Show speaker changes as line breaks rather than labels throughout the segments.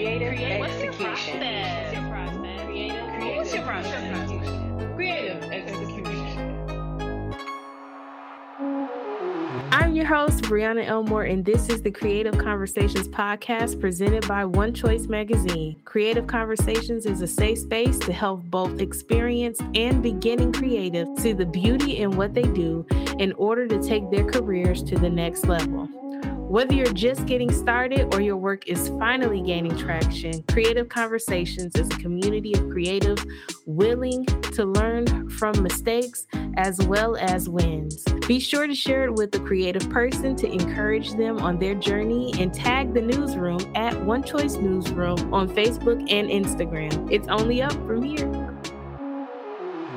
Creative, Creative execution.
What's your process?
Creative,
Creative. What's your process?
Creative execution.
I'm your host, Brianna Elmore, and this is the Creative Conversations podcast presented by One Choice Magazine. Creative Conversations is a safe space to help both experienced and beginning creatives see the beauty in what they do in order to take their careers to the next level. Whether you're just getting started or your work is finally gaining traction, Creative Conversations is a community of creatives willing to learn from mistakes as well as wins. Be sure to share it with a creative person to encourage them on their journey and tag the newsroom at One Choice Newsroom on Facebook and Instagram. It's only up from here.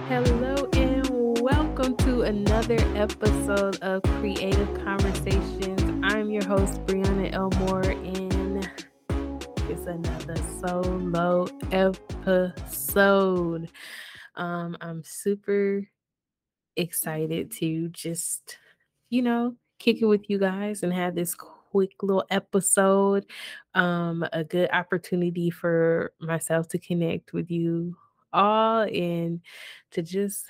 Hello and welcome to another episode of Creative Conversations. I'm your host, Brianna Elmore, and it's another solo episode. Um, I'm super excited to just, you know, kick it with you guys and have this quick little episode. Um, a good opportunity for myself to connect with you all and to just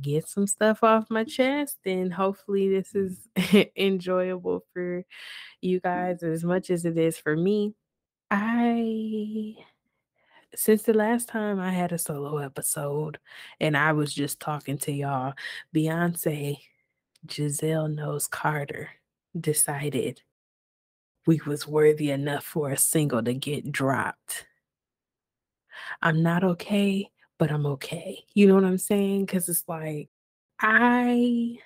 get some stuff off my chest and hopefully this mm-hmm. is enjoyable for you guys as much as it is for me. I since the last time I had a solo episode and I was just talking to y'all, Beyonce Giselle Knowles Carter decided we was worthy enough for a single to get dropped. I'm not okay, but I'm okay. You know what I'm saying? Cuz it's like I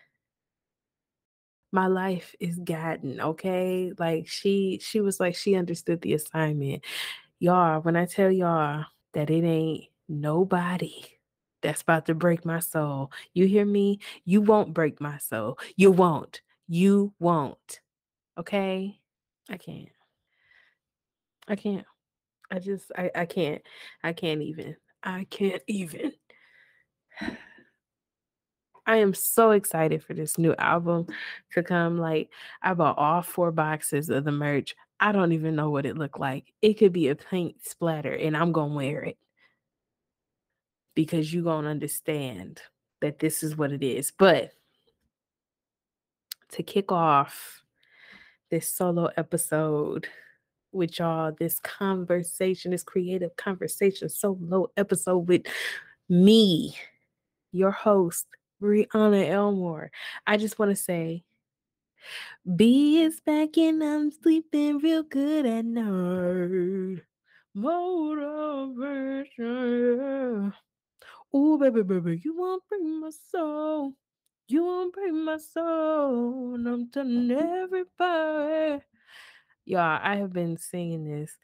my life is gotten, okay? Like she she was like she understood the assignment. Y'all, when I tell y'all that it ain't nobody that's about to break my soul. You hear me? You won't break my soul. You won't. You won't. Okay? I can't. I can't. I just I I can't. I can't even. I can't even. I am so excited for this new album to come. Like, I bought all four boxes of the merch. I don't even know what it looked like. It could be a paint splatter, and I'm going to wear it because you're going to understand that this is what it is. But to kick off this solo episode, with y'all this conversation, this creative conversation solo episode with me, your host, Brianna Elmore. I just want to say, B is back and I'm sleeping real good at night. Motivation. Oh, baby, baby, you won't break my soul. You won't break my soul. And I'm telling everybody. Y'all, I have been singing this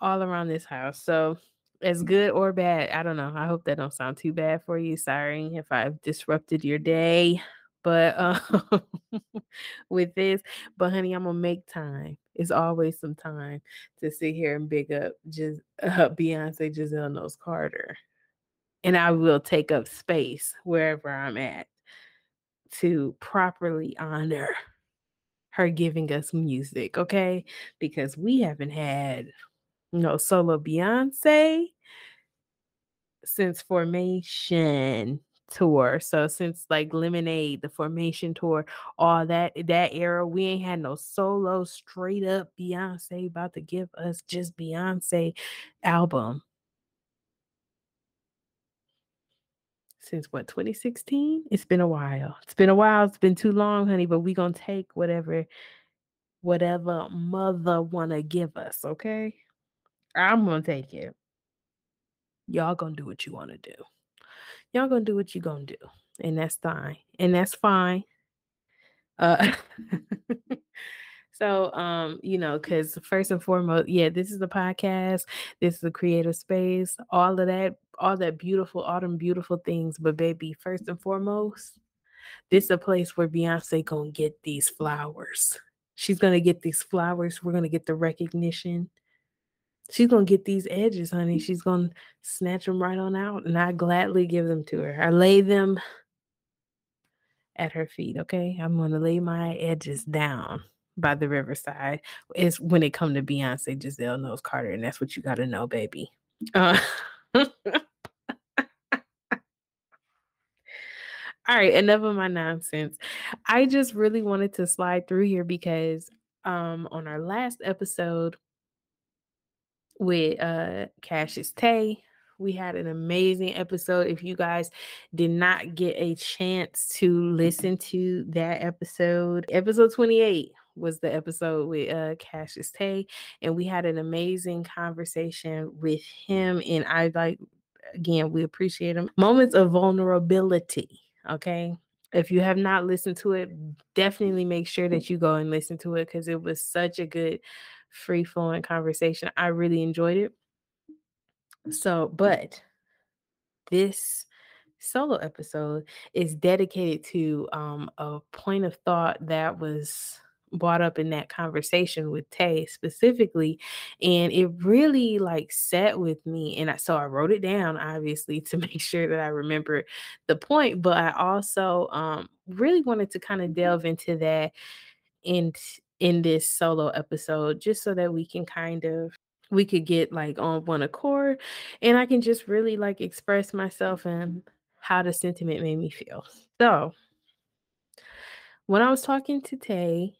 all around this house. So as good or bad, I don't know. I hope that don't sound too bad for you. Sorry if I've disrupted your day. But uh, with this, but honey, I'm gonna make time. It's always some time to sit here and big up just uh, Beyonce Giselle Knowles Carter, and I will take up space wherever I'm at to properly honor her giving us music, okay? Because we haven't had know solo Beyonce since formation tour. So since like Lemonade, the formation tour, all that that era, we ain't had no solo straight up Beyonce about to give us just Beyonce album. Since what 2016? It's been a while. It's been a while. It's been too long, honey, but we gonna take whatever whatever mother wanna give us, okay? I'm gonna take it. Y'all gonna do what you wanna do y'all gonna do what you gonna do and that's fine and that's fine uh so um you know because first and foremost yeah this is a podcast this is a creative space all of that all that beautiful autumn beautiful things but baby first and foremost this is a place where beyonce gonna get these flowers she's gonna get these flowers we're gonna get the recognition she's gonna get these edges, honey. She's gonna snatch them right on out, and I gladly give them to her. I lay them at her feet. Okay, I'm gonna lay my edges down by the riverside is when it come to beyonce giselle knowles carter and that's what you got to know baby. Uh, all right enough of my nonsense. I just really wanted to slide through here because um on our last episode with uh cassius tay we had an amazing episode. If you guys did not get a chance to listen to that episode episode 28 was the episode with uh cassius tay and we had an amazing conversation with him and i like again we appreciate him moments of vulnerability Okay. If you have not listened to it, definitely make sure that you go and listen to it because it was such a good, free flowing conversation. I really enjoyed it. So, but this solo episode is dedicated to um, a point of thought that was brought up in that conversation with Tay specifically and it really like sat with me and I, so I wrote it down obviously to make sure that I remember the point but I also um really wanted to kind of delve into that in in this solo episode just so that we can kind of we could get like on one accord and I can just really like express myself and how the sentiment made me feel. So when I was talking to Tay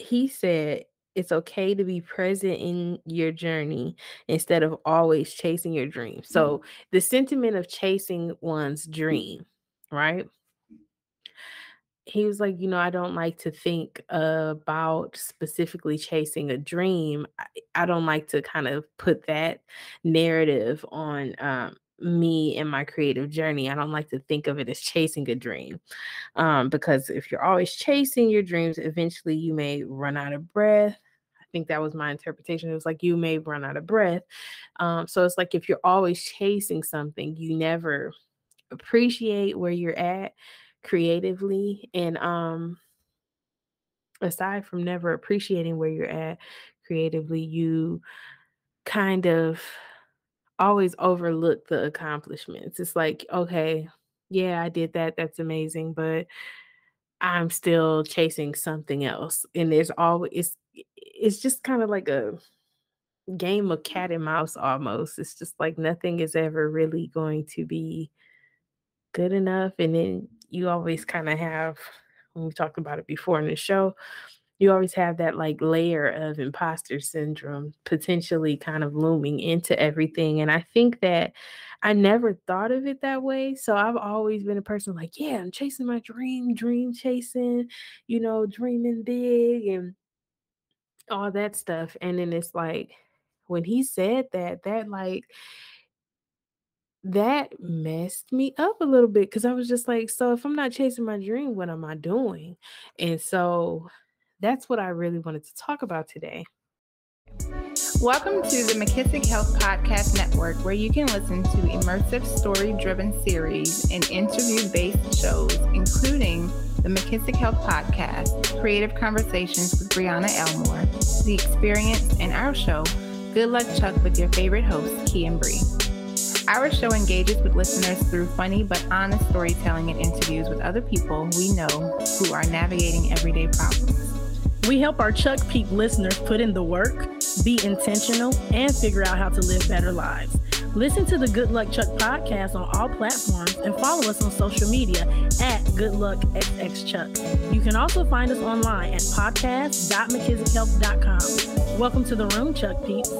he said it's okay to be present in your journey instead of always chasing your dream. So the sentiment of chasing one's dream, right? He was like, you know, I don't like to think about specifically chasing a dream. I, I don't like to kind of put that narrative on um, me and my creative journey. I don't like to think of it as chasing a dream. Um, because if you're always chasing your dreams, eventually you may run out of breath. I think that was my interpretation. It was like you may run out of breath. Um, so it's like if you're always chasing something, you never appreciate where you're at creatively. And um aside from never appreciating where you're at creatively, you kind of always overlook the accomplishments. It's like, okay, yeah, I did that. That's amazing, but I'm still chasing something else. And there's always it's it's just kind of like a game of cat and mouse almost. It's just like nothing is ever really going to be good enough. And then you always kind of have when we talked about it before in the show, you always have that like layer of imposter syndrome potentially kind of looming into everything. And I think that I never thought of it that way. So I've always been a person like, yeah, I'm chasing my dream, dream chasing, you know, dreaming big and all that stuff. And then it's like, when he said that, that like, that messed me up a little bit because I was just like, so if I'm not chasing my dream, what am I doing? And so that's what I really wanted to talk about today.
Welcome to the McKissick Health Podcast Network, where you can listen to immersive story driven series and interview based shows, including the McKissick Health Podcast, Creative Conversations with Brianna Elmore, The Experience, and our show, Good Luck Chuck, with your favorite host, Key and Bree. Our show engages with listeners through funny but honest storytelling and interviews with other people we know who are navigating everyday problems.
We help our Chuck Peep listeners put in the work, be intentional, and figure out how to live better lives. Listen to the Good Luck Chuck podcast on all platforms and follow us on social media at Good Luck XX Chuck. You can also find us online at podcast.mckissickhealth.com. Welcome to the room, Chuck Peeps.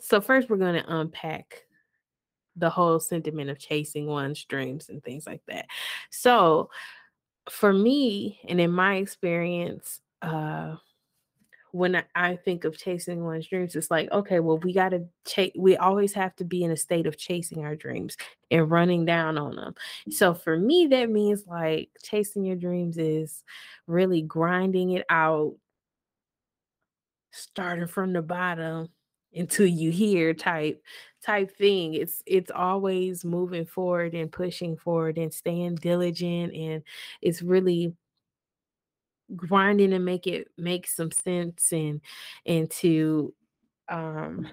So, first, we're going to unpack the whole sentiment of chasing one's dreams and things like that. So, for me and in my experience uh when I think of chasing one's dreams, it's like, okay, well, we got to chase, we always have to be in a state of chasing our dreams and running down on them. So for me, that means like chasing your dreams is really grinding it out, starting from the bottom until you hear type type thing it's it's always moving forward and pushing forward and staying diligent and it's really grinding to make it make some sense and and to um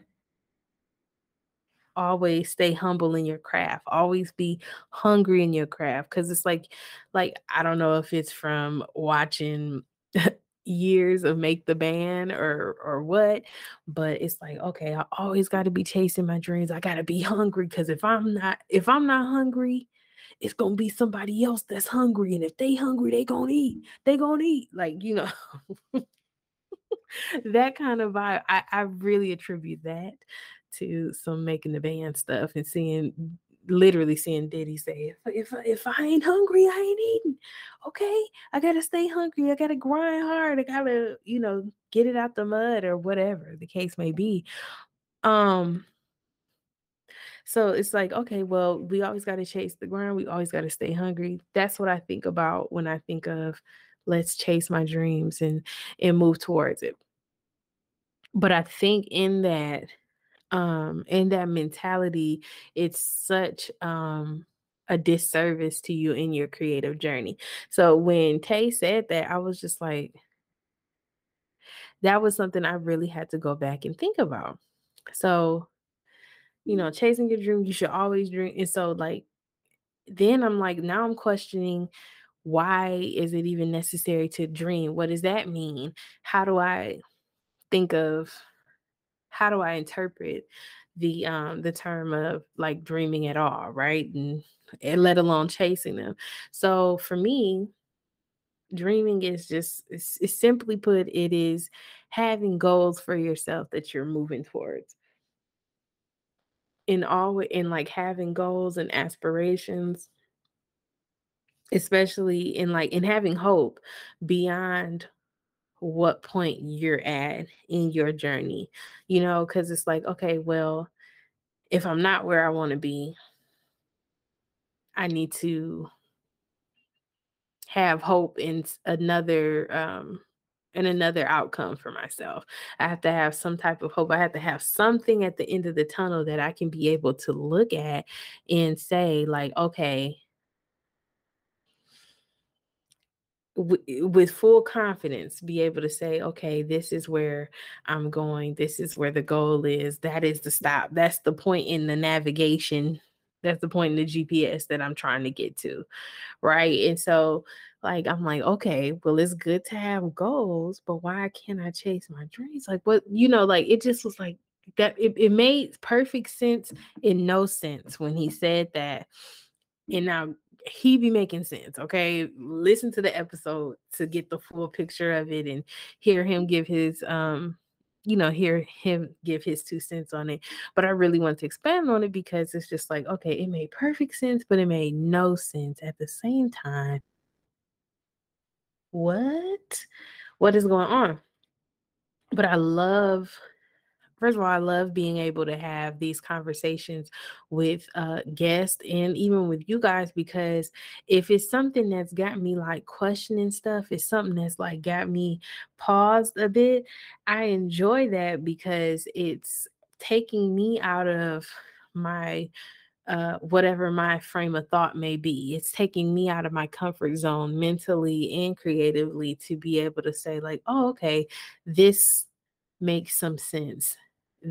always stay humble in your craft always be hungry in your craft because it's like like i don't know if it's from watching years of make the band or or what but it's like okay i always got to be chasing my dreams i got to be hungry because if i'm not if i'm not hungry it's gonna be somebody else that's hungry and if they hungry they gonna eat they gonna eat like you know? That kind of vibe I, I really attribute that to some making the band stuff and seeing literally seeing Diddy say, if, if if I ain't hungry, I ain't eating. Okay, I gotta stay hungry. I gotta grind hard. I gotta, you know, get it out the mud or whatever the case may be. Um. So it's like, okay, well, we always got to chase the grind. We always got to stay hungry. That's what I think about when I think of let's chase my dreams and and move towards it. But I think in that um in that mentality it's such um a disservice to you in your creative journey. So when tay said that i was just like that was something i really had to go back and think about. So you know chasing your dream you should always dream and so like then i'm like now i'm questioning why is it even necessary to dream? What does that mean? How do i think of how do I interpret the um the term of like dreaming at all, right? And, and let alone chasing them. So for me, dreaming is just it's, it's simply put, it is having goals for yourself that you're moving towards. In all in like having goals and aspirations especially in like in having hope beyond what point you're at in your journey, you know, because it's like, okay, well, if I'm not where I want to be, I need to have hope in another um in another outcome for myself. I have to have some type of hope. I have to have something at the end of the tunnel that I can be able to look at and say like, okay, w- eh, with full confidence be able to say okay this is where i'm going this is where the goal is that is the mm. stop that's the point in the navigation that's the point in the gps that i'm trying to get to right? And so like i'm like okay well it's good to have goals but why can't i chase my dreams? Like what you know like it just was like that it, it made perfect sense in no sense when he said that. And now he be making sense. Okay. Listen to the episode to get the full picture of it and hear him give his um you know, hear him give his two cents on it. But I really want to expand on it because it's just like, okay, it made perfect sense, but it made no sense at the same time. What? What is going on? But I love first of all, I love being able to have these conversations with uh, guests and even with you guys because if it's something that's got me like questioning stuff, it's something that's like got me paused a bit. I enjoy that because it's taking me out of my uh, whatever my frame of thought may be. It's taking me out of my comfort zone mentally and creatively to be able to say, like, oh, okay, this makes some sense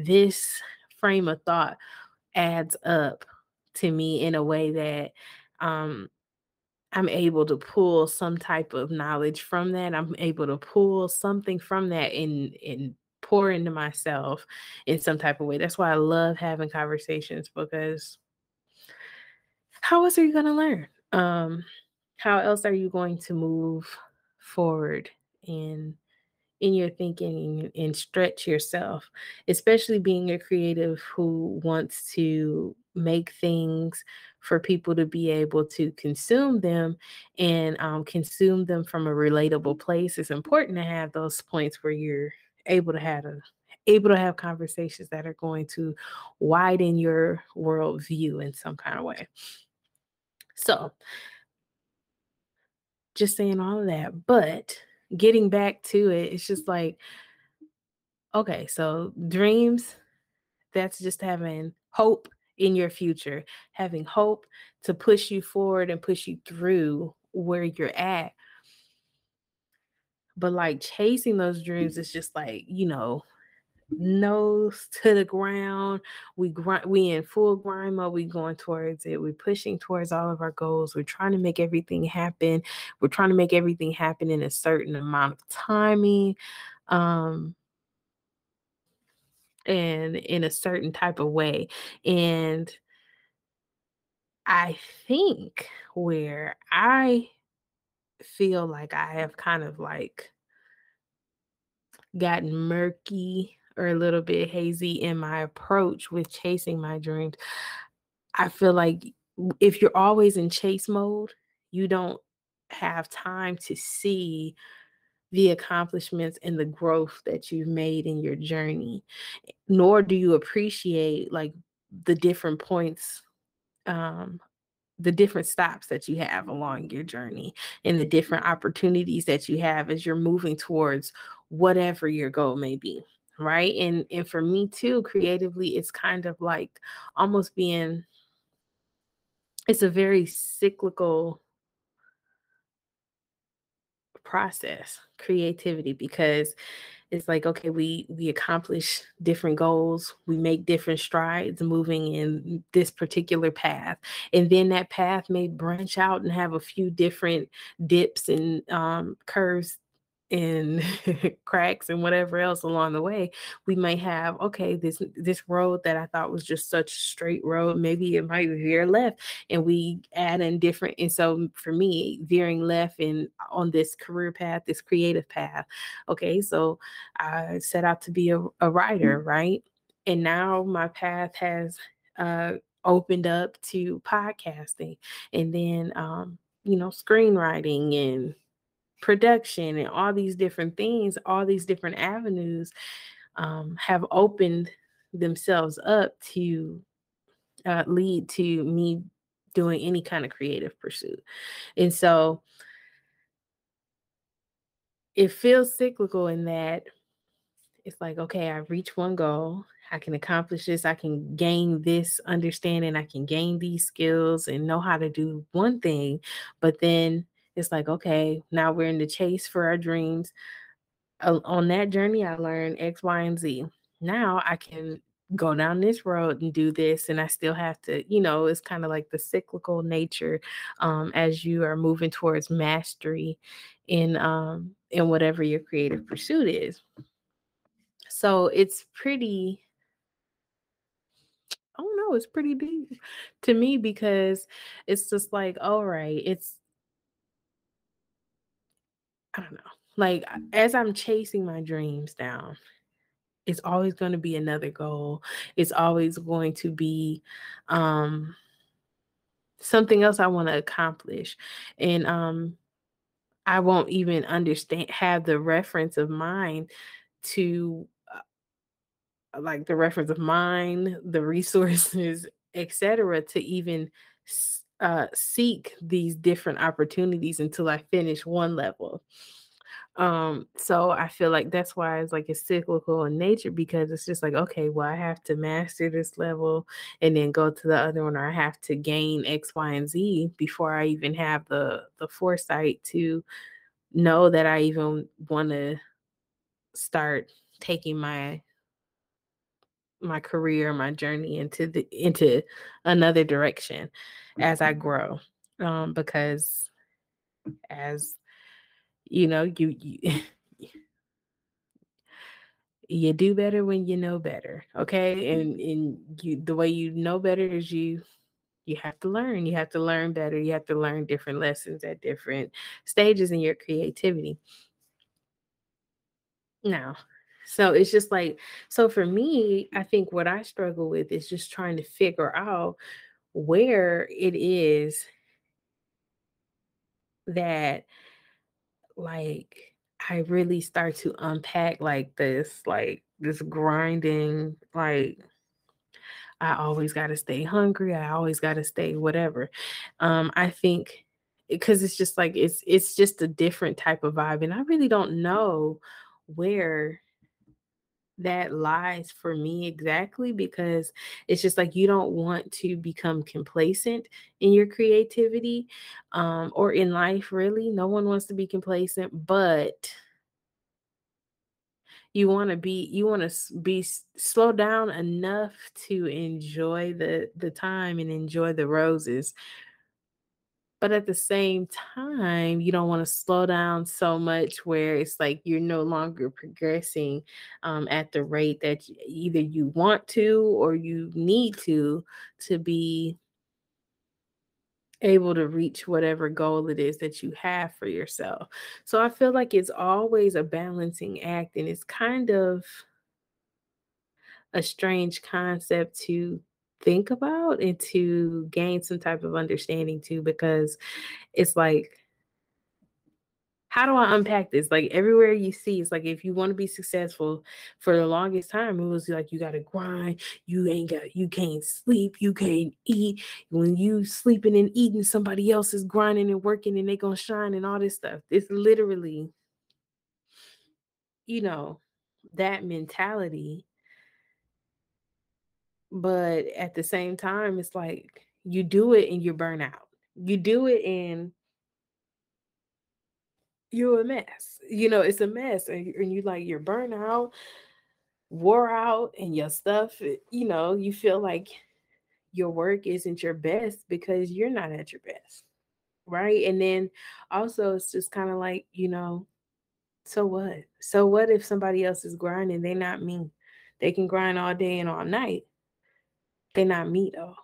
this frame of thought adds up to me in a way that um, I'm able to pull some type of knowledge from that. I'm able to pull something from that and and pour into myself in some type of way. That's why I love having conversations because how else are you going to learn? Um, how else are you going to move forward in in your thinking and stretch yourself, especially being a creative who wants to make things for people to be able to consume them and um, consume them from a relatable place. It's important to have those points where you're able to have a able to have conversations that are going to widen your worldview in some kind of way. So, just saying all of that, but getting back to it, it's just like, okay, so dreams, that's just having hope in your future, having hope to push you forward and push you through where you're at. But like chasing those mm. dreams is just like, you know, nose to the ground. We grind, we in full grind mode. We going towards it. We're pushing towards all of our goals. We're trying to make everything happen. We're trying to make everything happen in a certain amount of timing. Um, and in a certain type of way. And I think where I feel like I have kind of like gotten murky or a little bit hazy in my approach with chasing my dreams. I feel like if you're always in chase mode, you don't have time to see the accomplishments and the growth that you've made in your journey nor do you appreciate like the different points um the different stops that you have along your journey and the different opportunities that you have as you're moving towards whatever your goal may be right? And and for me too creatively it's kind of like almost being it's a very cyclical process creativity because it's like okay we we accomplish different goals we make different strides moving in this particular path and then that path may branch out and have a few different dips and um, curves and cracks and whatever else along the way we might have okay this this road that i thought was just such straight road maybe it might veer left and we add in different and so for me veering left and on this career path this creative path okay so i set out to be a, a writer right? And now my path has uh opened up to podcasting and then um you know screenwriting and production and all these different things, all these different avenues um, have opened themselves up to uh, lead to me doing any kind of creative pursuit. And so it feels cyclical in that it's like, okay, I reach one goal, I can accomplish this, I can gain this understanding, I can gain these skills and know how to do one thing, but then it's like, okay, now we're in the chase for our dreams. Uh, on that journey, I learned X, Y, and Z. Now I can go down this road and do this and i still have to you know it's kind of like the cyclical nature um as you are moving towards mastery in um in whatever your creative pursuit is so it's pretty oh don't it's pretty deep to me because it's just like, all right, it's I don't know. Like as I'm chasing my dreams down, it's always going to be another goal. It's always going to be um something else I want to accomplish. And um I won't even understand have the reference of mind to uh, like the reference of mind, the resources, etc. to even uh, seek these different opportunities until I finish one level. Um, so I feel like that's why it's like it's cyclical in nature because it's just like, okay, well, I have to master this level and then go to the other one, or I have to gain X, Y, and Z before I even have the the foresight to know that I even want to start taking my my career, my journey into the into another direction as I grow. Um, because as you know, you, you you do better when you know better. Okay. And and you the way you know better is you you have to learn. You have to learn better. You have to learn different lessons at different stages in your creativity. Now, so it's just like, so for me, I think what I struggle with is just trying to figure out where it is that like I really start to unpack like this, like this grinding, like I always got to stay hungry. I always got to stay whatever. Um, I think because it's just like it's it's just a different type of vibe, and I really don't know where that lies for me exactly because it's just like you don't want to become complacent in your creativity um, or in life really. No one wants to be complacent but you want to be you want to be slow down enough to enjoy the the time and enjoy the roses but at the same time you don't want to slow down so much where it's like you're no longer progressing um, at the rate that either you want to or you need to to be able to reach whatever goal it is that you have for yourself. So i feel like it's always a balancing act and it's kind of a strange concept to think about and to gain some type of understanding too because it's like how do I unpack this? Like everywhere you see, it's like if you want to be successful for the longest time, it was like you gotta grind, you ain't got you can't sleep, you can't eat. When you sleeping and eating, somebody else is grinding and working and they gonna shine and all this stuff. It's literally, you know, that mentality but at the same time, it's like you do it and you burn out. You do it and you're a mess. You know, it's a mess. And, and you like you're burnt out, wore out, and your stuff, eh, you know, you feel like your work isn't your best because you're not at your best. Right. And then also it's just kind of like, you know, so what? So what if somebody else is grinding? They not me. They can grind all day and all night they're not me though.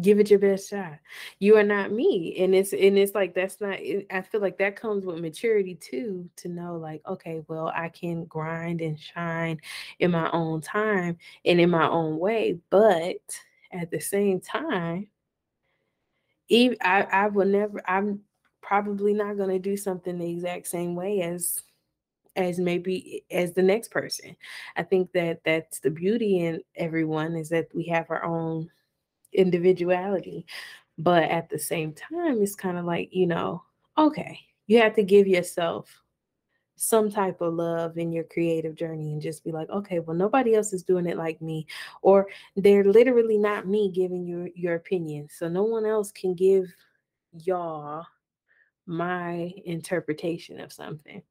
Give it your best shot. You are not me. And it's and it's like that's not I feel like that comes with maturity too, to know like, okay, well, I can grind and shine in my own time and in my own way. But at the same time, even I, I will never I'm probably not gonna do something the exact same way as as maybe eh, as the next person. I think that that's the beauty in everyone is that we have our own individuality. But at the same time, it's kind of like, you know, okay, you have to give yourself some type of love in your creative journey and just be like, okay, well, nobody else is doing it like me, or they're literally not me giving you your opinion. So no one else can give y'all my interpretation of something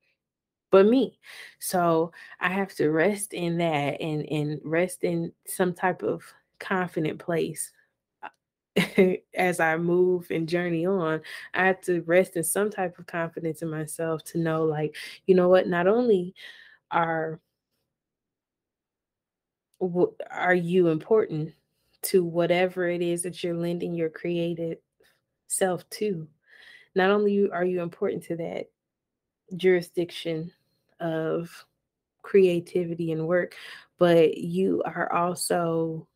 but me. So I have to rest in that and and rest in some type of confident place uh, as I move and journey on, I have to rest in some type of confidence in myself to know, like, you know what, not only are are you important to whatever it is that you're lending your creative self to, not only are you important to that jurisdiction of creativity and work, but you are also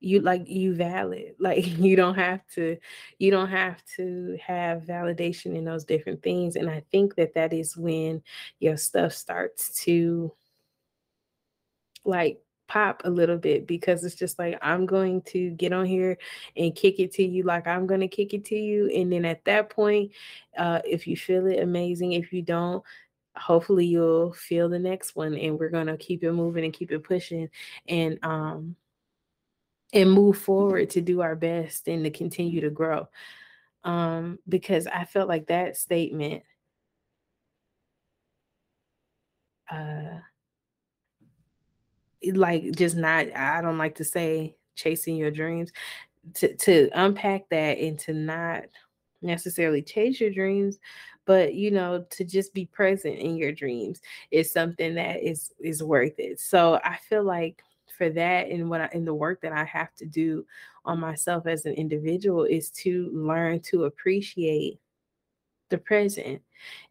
you like you valid like you don't have to you don't have to have validation in those different things and i think that that is when your stuff starts to like pop a little bit because it's just like I'm going to get on here and kick it to you like I'm going to kick it to you and then at that point uh if you feel it amazing if you don't hopefully you'll feel the next one and we're going to keep it moving and keep it pushing and um and move forward to do our best and to continue to grow um because I felt like that statement uh like just not i don't like to say chasing your dreams to to unpack that and to not necessarily chase your dreams but you know to just be present in your dreams is something that is is worth it. So i feel like for that and what I, in the work that i have to do on myself as an individual is to learn to appreciate the present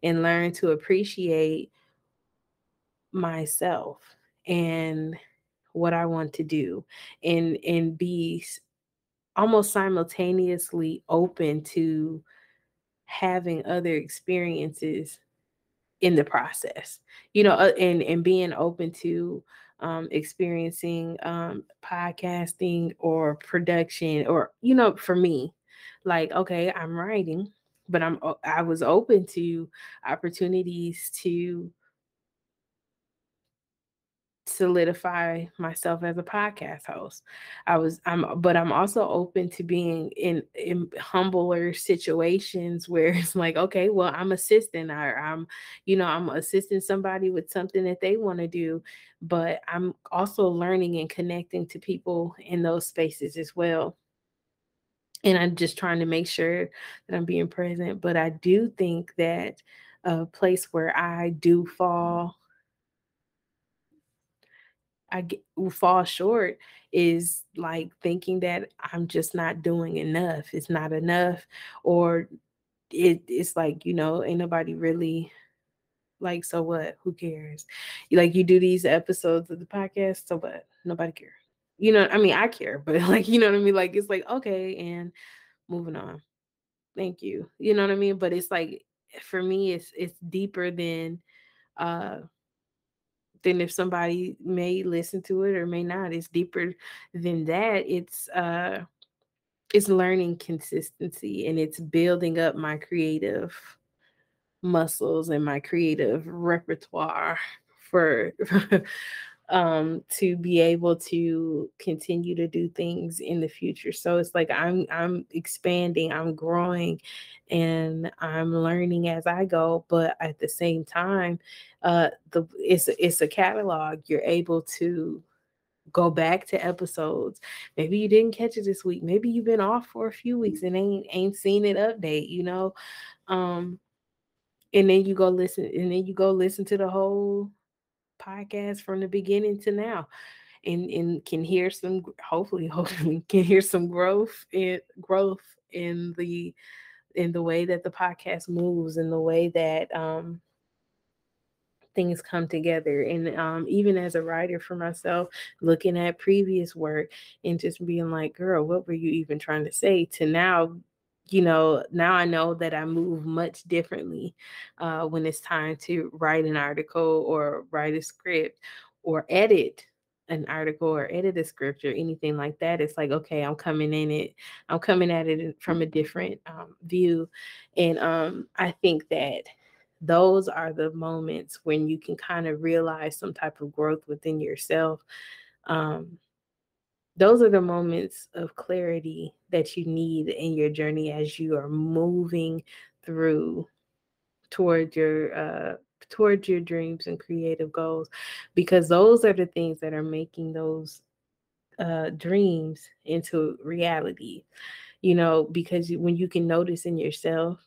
and learn to appreciate myself and what I want to do and and be almost simultaneously open to having other experiences in the process you know uh, and and being open to um, experiencing um, podcasting or production or you know for me like okay i'm writing but i'm i was open to opportunities to solidify myself as a podcast host. I was I'm but I'm also open to being in, in humbler situations where it's like, okay, well, I'm assisting or I'm, you know, I'm assisting somebody with something that they want to do, but I'm also learning and connecting to people in those spaces as well. And I'm just trying to make sure that I'm being present. But I do think that a place where I do fall I get, fall short is like thinking that I'm just not doing enough. It's not enough, or it, it's like you know, ain't nobody really like. So what? Who cares? Like you do these episodes of the podcast. So what? Nobody cares. You know, I mean, I care, but like you know what I mean. Like it's like okay, and moving on. Thank you. You know what I mean. But it's like for me, it's it's deeper than uh than if somebody may listen to it or may not. It's deeper than that. It's uh it's learning consistency and it's building up my creative muscles and my creative repertoire for um to be able to continue to do things in the future. So it's like i'm i'm expanding i'm growing and i'm learning as i go but at the same time uh the it's it's a catalog. You're able to go back to episodes. Maybe you didn't catch it this week. Maybe you've been off for a few weeks and ain't ain't seen it update you know? Um and then you go listen and then you go listen to the whole podcast from the beginning to now and and can hear some hopefully hopefully can hear some growth in growth in the in the way that the podcast moves in the way that um things come together. And um even as a writer for myself looking at previous work and just being like girl what were you even trying to say? to now you know, now I know that I move much differently uh, when it's time to write an article or write a script or edit an article or edit a script or anything like that. It's like, okay, I'm coming in it, I'm coming at it from a different um, view. And um, I think that those are the moments when you can kind of realize some type of growth within yourself. Um, those are the moments of clarity that you need in your journey as you are moving through toward your uh towards your dreams and creative goals because those are the things that are making those uh dreams into reality you know because when you can notice in yourself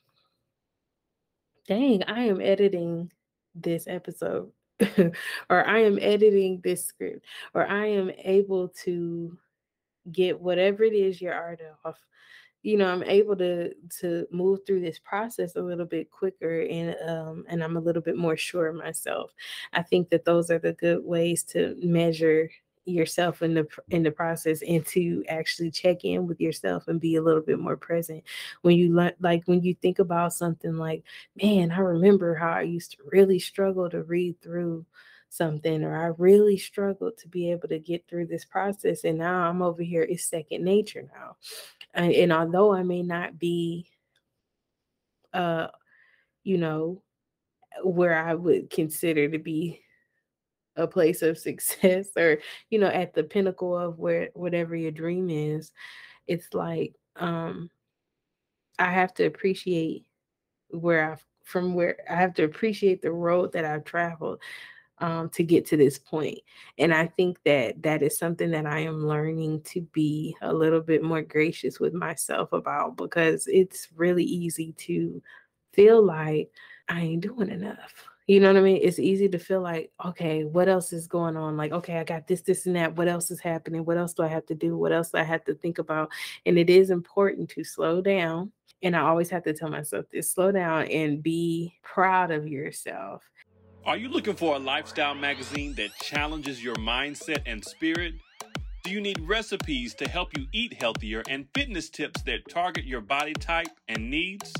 dang i am editing this episode or I am editing this script, or I am able to get whatever it is your art off. You know, I'm able to to move through this process a little bit quicker and um and I'm a little bit more sure of myself. I think that those are the good ways to measure yourself in the in the process and to actually check in with yourself and be a little bit more present when you like when you think about something like man i remember how i used to really struggle to read through something or i really struggled to be able to get through this process and now i'm over here it's second nature now. And, and although i may not be uh you know where i would consider to be a place of success or you know at the pinnacle of where whatever your dream is it's like um i have to appreciate where i've from where i have to appreciate the road that i've traveled um, to get to this point and i think that that is something that i am learning to be a little bit more gracious with myself about because it's really easy to feel like i ain't doing enough you know what I mean? It's easy to feel like, okay, what else is going on? Like, okay, I got this, this, and that. What else is happening? What else do I have to do? What else do I have to think about? And it is important to slow down. And I always have to tell myself this slow down and be proud of yourself.
Are you looking for a lifestyle magazine that challenges your mindset and spirit? Do you need recipes to help you eat healthier and fitness tips that target your body type and needs?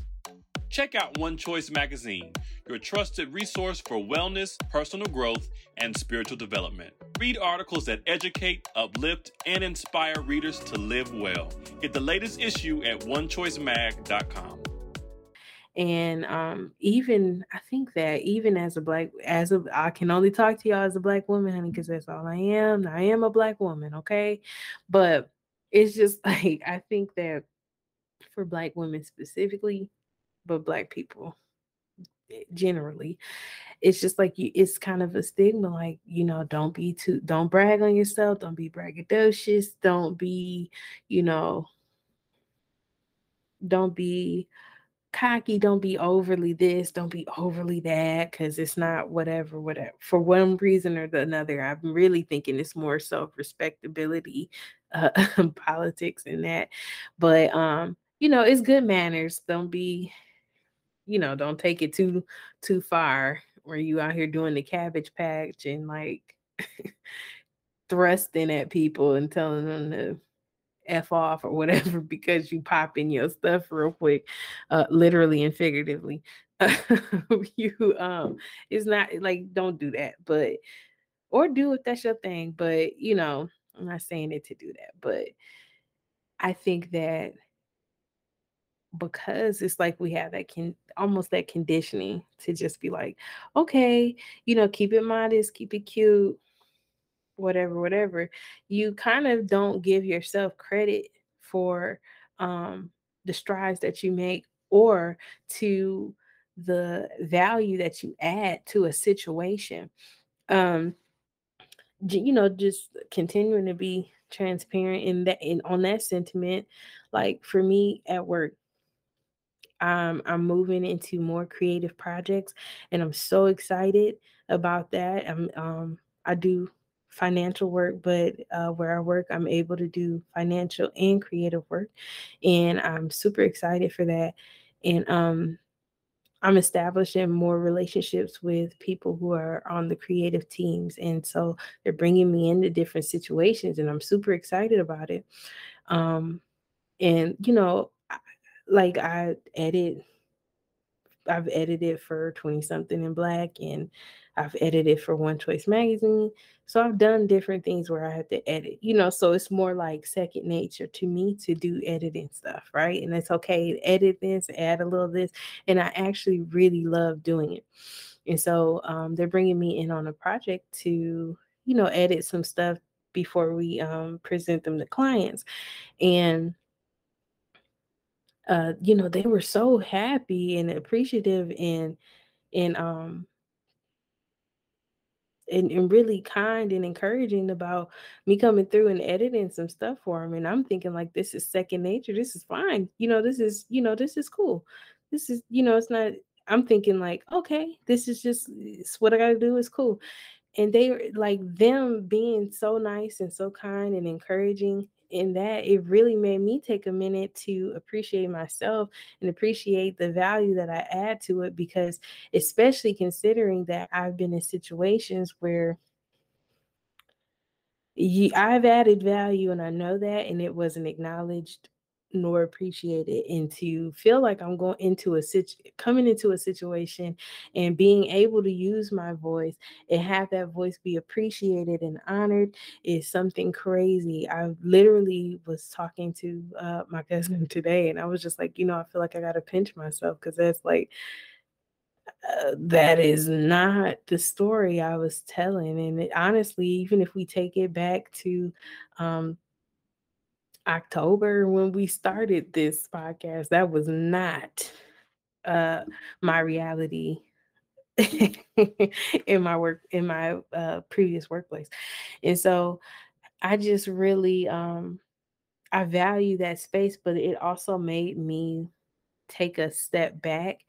Check out One Choice Magazine, your trusted resource for wellness, personal growth, and spiritual development. Read articles that educate, uplift, and inspire readers to live well. Get the latest issue at onechoicemag.com.
and um even i think that even as a black as a i can only talk to y'all as a black woman honey because that's all i am i am a black woman okay? But it's just like i think that for black women specifically but black people eh, generally it's just like you it's kind of a stigma like you know don't be too don't brag on yourself don't be braggadocious don't be you know don't be cocky don't be overly this don't be overly that because it's not whatever whatever for one reason or the another i'm really thinking it's more self-respectability uh, politics and that but um you know it's good manners don't be you know don't take it too too far where you out here doing the cabbage patch and like thrusting at people and telling them to f off or whatever because you pop in your stuff real quick uh literally and figuratively. You um it's not like don't do that but or do if that's your thing but you know i'm not saying it to do that but i think that because it's like we have that can almost that conditioning to just be like okay you know keep it modest keep it cute whatever, whatever, you kind of don't give yourself credit for um, the strides that you make or to the value that you add to a situation. Um, you know, just continuing to be transparent in that in on that sentiment. Like for me at work, um, I'm moving into more creative projects, and I'm so excited about that. I'm um, I do financial work, but uh, where I work, I'm able to do financial and creative work, and I'm super excited for that. And um, I'm establishing more relationships with people who are on the creative teams, and so they're bringing me into different situations, and I'm super excited about it. Um, and you know, like I edit I've edited for 20 something in black and I've edited for One Choice magazine. So I've done different things where I have to edit, you know, so it's more like second nature to me to do editing stuff, right? And it's okay edit this, add a little this, and I actually really love doing it. And so um, they're bringing me in on a project to, you know, edit some stuff before we um, present them to clients. And uh, you know, they were so happy and appreciative and and um and, and really kind and encouraging about me coming through and editing some stuff for him. And I'm thinking like this is second nature. This is fine. You know, this is, you know, this is cool. This is, you know, it's not, I'm thinking like, okay, this is just what I gotta do is cool. And they like them being so nice and so kind and encouraging in that it really made me take a minute to appreciate myself and appreciate the value that I add to it because especially considering that I've been in situations where I've added value and I know that and it wasn't acknowledged nor appreciated and to feel like I'm going into a situ coming into a situation and being able to use my voice and have that voice be appreciated and honored is something crazy. I literally was talking to uh, my cousin today and I was just like, you know, I feel like I got to pinch myself because that's like uh, that is not the story I was telling. And it, honestly, even if we take it back to um, October when we started this podcast. That was not uh my reality in my work in my uh previous workplace. And so I just really um I value that space, but it also made me take a step back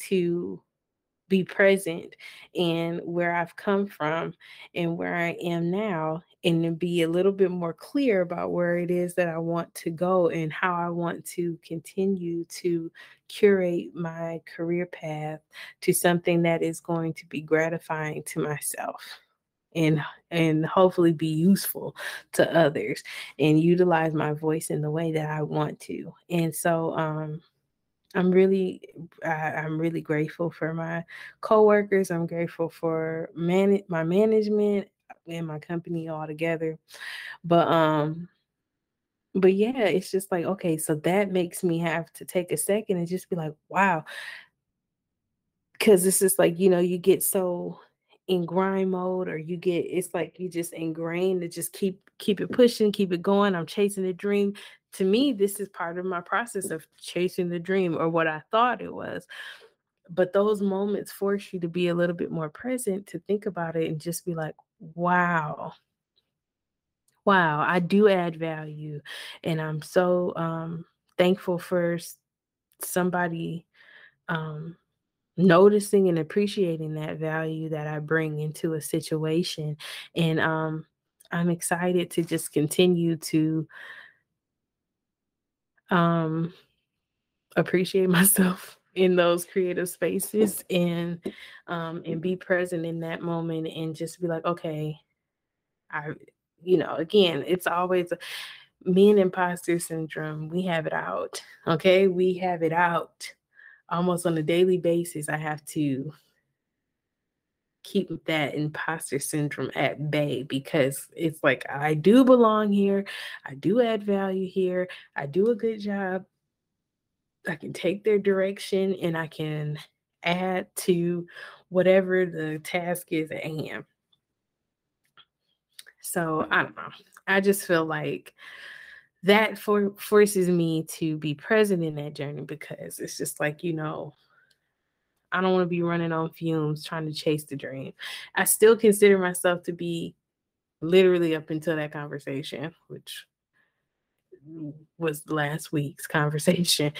to be present and where I've come from and where I am now and to be a little bit more clear about where it is that I want to go and how I want to continue to curate my career path to something that is going to be gratifying to myself and and hopefully be useful to others and utilize my voice in the way that I want to. And so um I'm really I, am really grateful for my coworkers. I'm grateful for man my management and my company all together. But um but yeah, it's just like okay, so that makes me have to take a second and just be like, wow, because this is like you know you get so in grind mode or you get it's like you just ingrained to just keep keep it pushing keep it going i'm chasing the dream to me this is part of my process of chasing the dream or what i thought it was but those moments force you to be a little bit more present to think about it and just be like wow wow i do add value and i'm so um thankful for somebody um noticing and appreciating that value that I bring into a situation. And um, I'm excited to just continue to um, appreciate myself in those creative spaces and um, and be present in that moment and just be like, okay, I, you know, again, it's always me and imposter syndrome. We have it out. Okay, we have it out almost on a daily basis, I have to keep that imposter syndrome at bay because it's like I do belong here, I do add value here, I do a good job. I can take their direction and I can add to whatever the task is at hand. So I don't know. I just feel like that for, forces me to be present in that journey because it's just like, you know, I don't want to be running on fumes trying to chase the dream. I still consider myself to be literally up until that conversation, which was last week's conversation.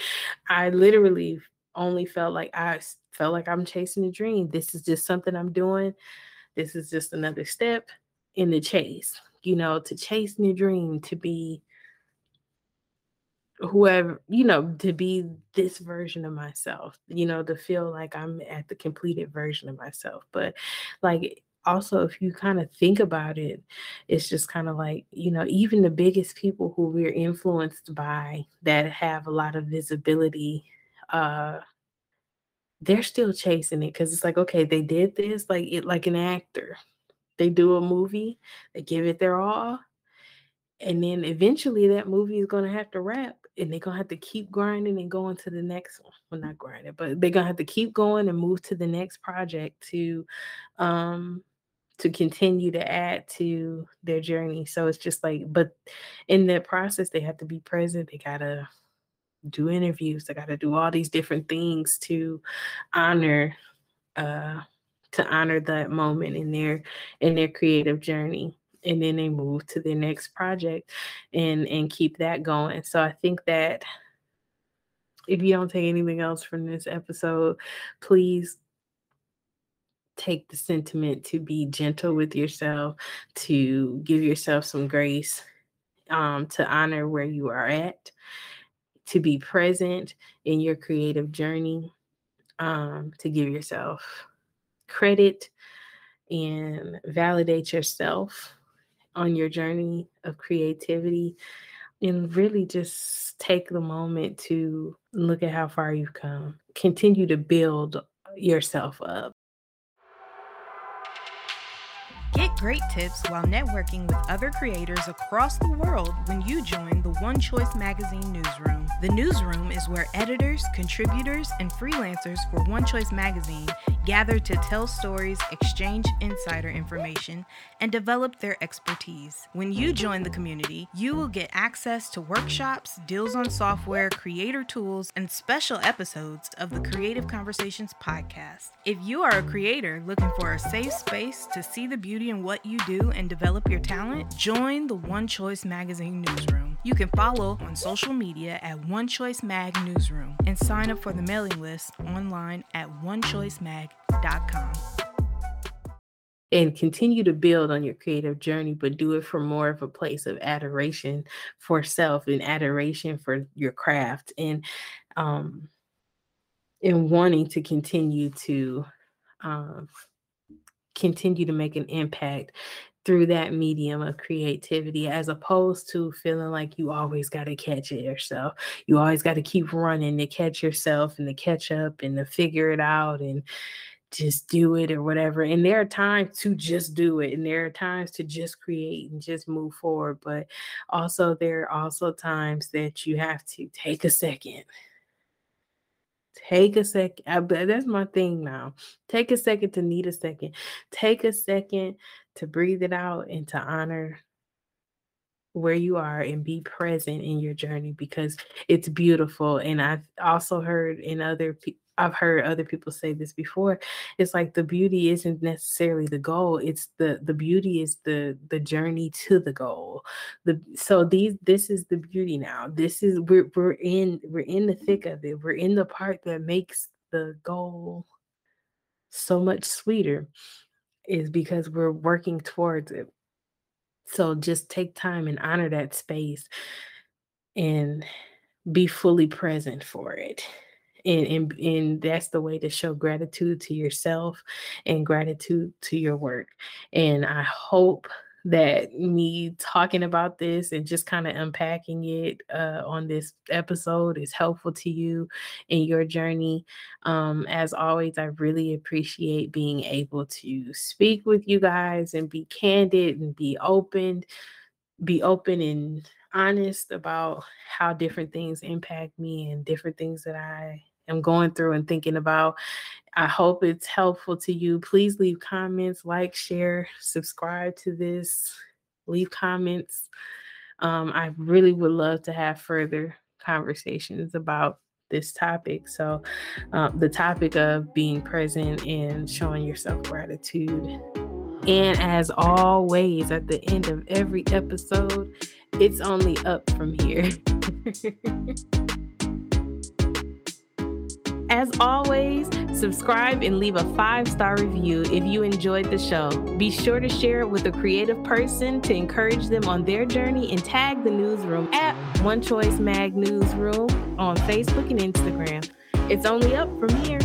I literally only felt like I felt like I'm chasing a dream. This is just something I'm doing. This is just another step in the chase, you know, to chase the dream, to be whoever you know to be this version of myself you know to feel like i'm at the completed version of myself. But like also if you kind of think about it it's just kind of like you know even the biggest people who we're influenced by that have a lot of visibility uh they're still chasing it because it's like okay they did this like it like an actor. They do a movie they give it their all and then eventually that movie is going to have to wrap and they're gonna have to keep grinding and going to the next one. Well, not grinding, but they're gonna have to keep going and move to the next project to um to continue to add to their journey. So it's just like, but in that process, they have to be present. They gotta do interviews. They gotta do all these different things to honor uh to honor that moment in their in their creative journey and then they move to the next project and and keep that going. So i think that if you don't take anything else from this episode please take the sentiment to be gentle with yourself to give yourself some grace um, to honor where you are at to be present in your creative journey um, to give yourself credit and validate yourself on your journey of creativity and really just take the moment to look at how far you've come. Continue to build yourself up.
Get great tips while networking with other creators across the world when you join the One Choice Magazine newsroom. The newsroom is where editors, contributors, and freelancers for One Choice Magazine gather to tell stories, exchange insider information, and develop their expertise. When you join the community, you will get access to workshops, deals on software, creator tools, and special episodes of the Creative Conversations podcast. If you are a creator looking for a safe space to see the beauty in what you do and develop your talent, join the One Choice Magazine newsroom. You can follow on social media at One Choice Mag Newsroom and sign up for the mailing list online at onechoicemag.com.
And continue to build on your creative journey, but do it from more of a place of adoration for self and adoration for your craft and um and wanting to continue to um continue to make an impact through that medium of creativity as opposed to feeling like you always got to catch it yourself. You always got to keep running to catch yourself and to catch up and to figure it out and just do it or whatever. And there are times to just do it and there are times to just create and just move forward. But also, there are also times that you have to take a second Take a second. That's my thing now. Take a second to need a second. Take a second to breathe it out and to honor where you are and be present in your journey because it's beautiful. And I've also heard in other people. I've heard other people say this before. It's like the beauty isn't necessarily the goal. It's the the beauty is the the journey to the goal. The so these this is the beauty now. This is we're we're in we're in the thick of it. We're in the part that makes the goal so much sweeter is because we're working towards it. So just take time and honor that space and be fully present for it. And, and, and that's the way to show gratitude to yourself and gratitude to your work. And I hope that me talking about this and just kind of unpacking it uh, on this episode is helpful to you in your journey. Um, as always, I really appreciate being able to speak with you guys and be candid and be open, be open and honest about how different things impact me and different things that I am going through and thinking about. I hope it's helpful to you. Please leave comments, like, share, subscribe to this, leave comments. Um, I really would love to have further conversations about this topic. So, um, the topic of being present and showing yourself gratitude. And as always, at the end of every episode, it's only up from here. As always, subscribe and leave a five star review if you enjoyed the show. Be sure to share it with a creative person to encourage them on their journey and tag the newsroom at One Choice Mag Newsroom on Facebook and Instagram. It's only up from here.